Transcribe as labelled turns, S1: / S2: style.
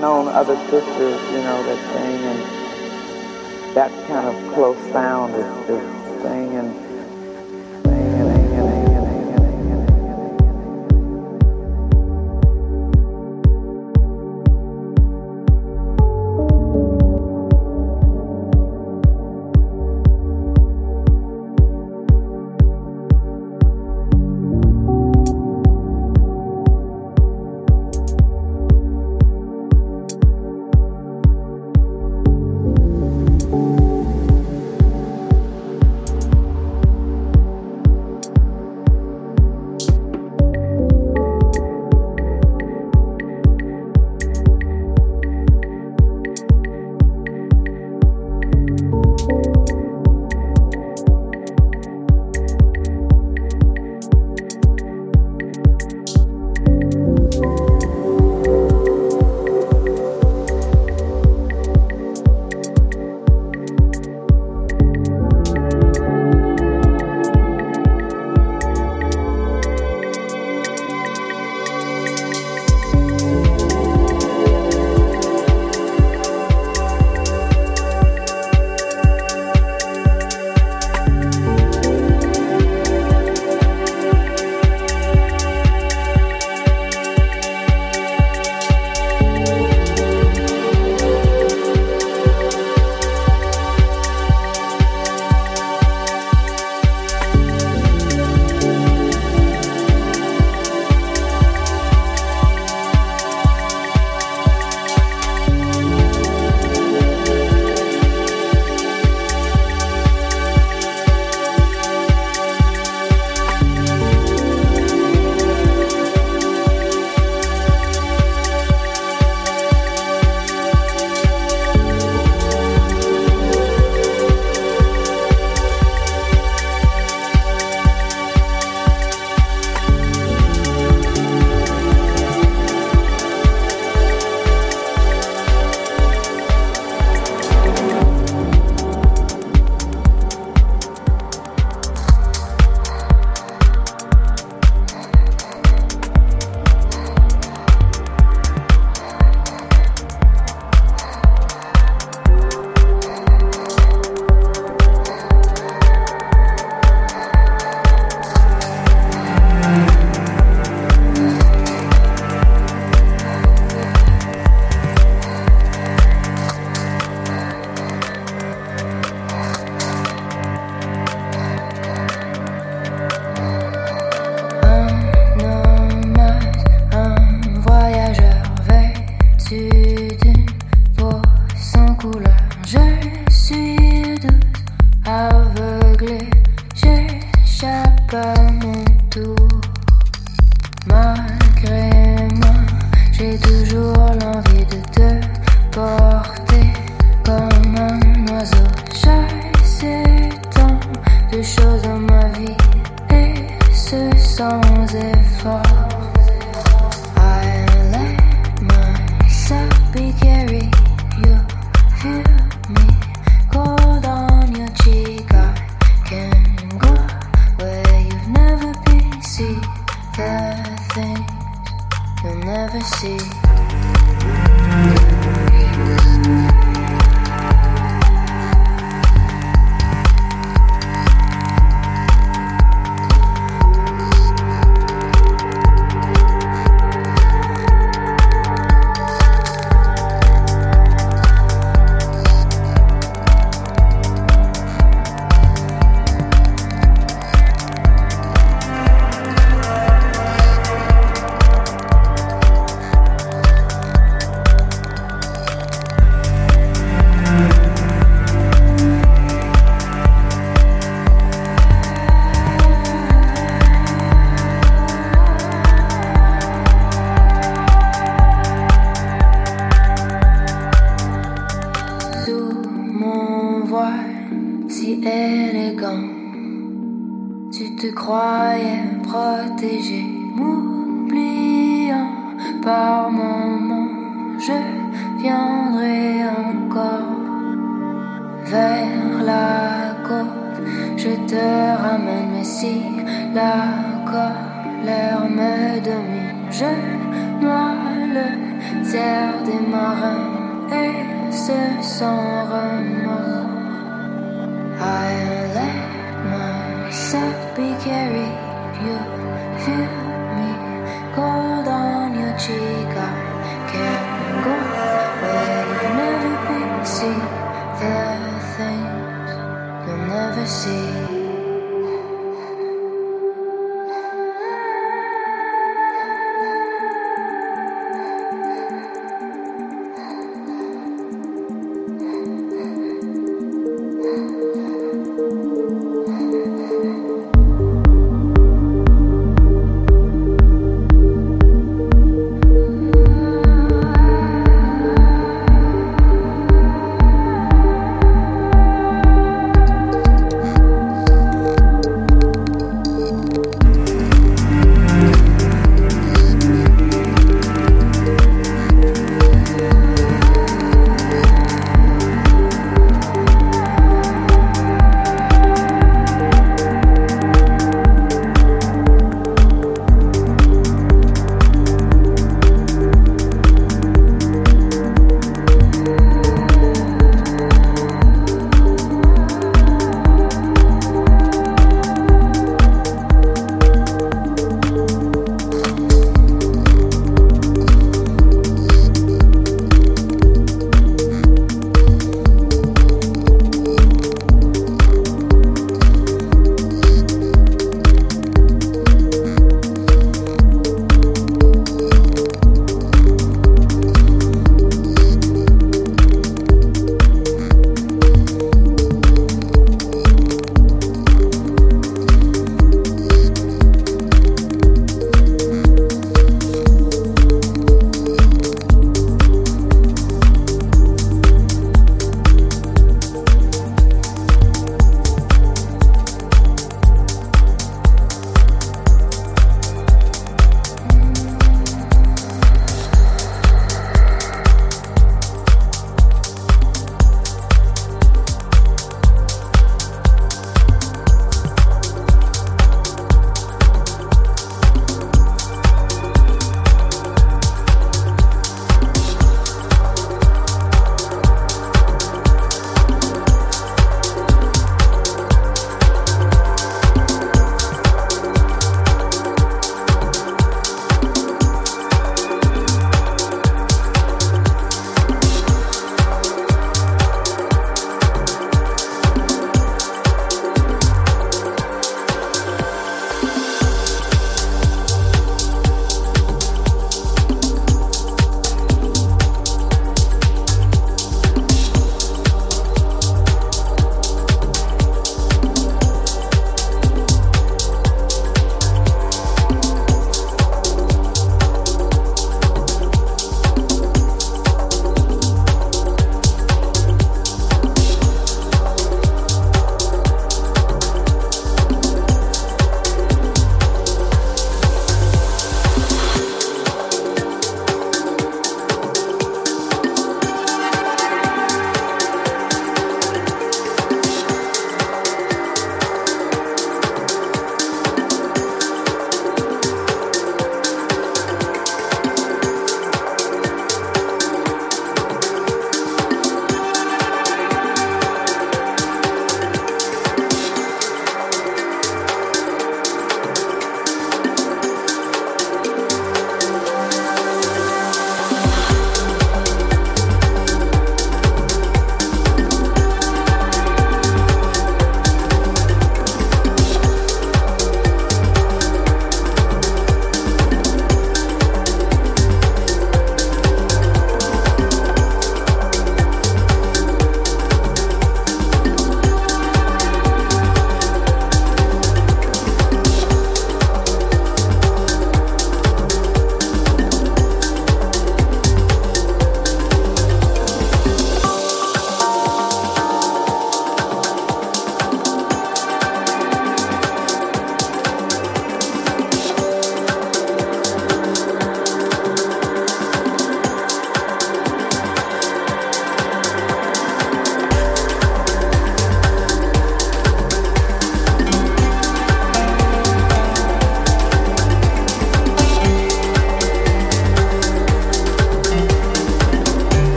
S1: known other sisters, you know, that sing, and that kind of close sound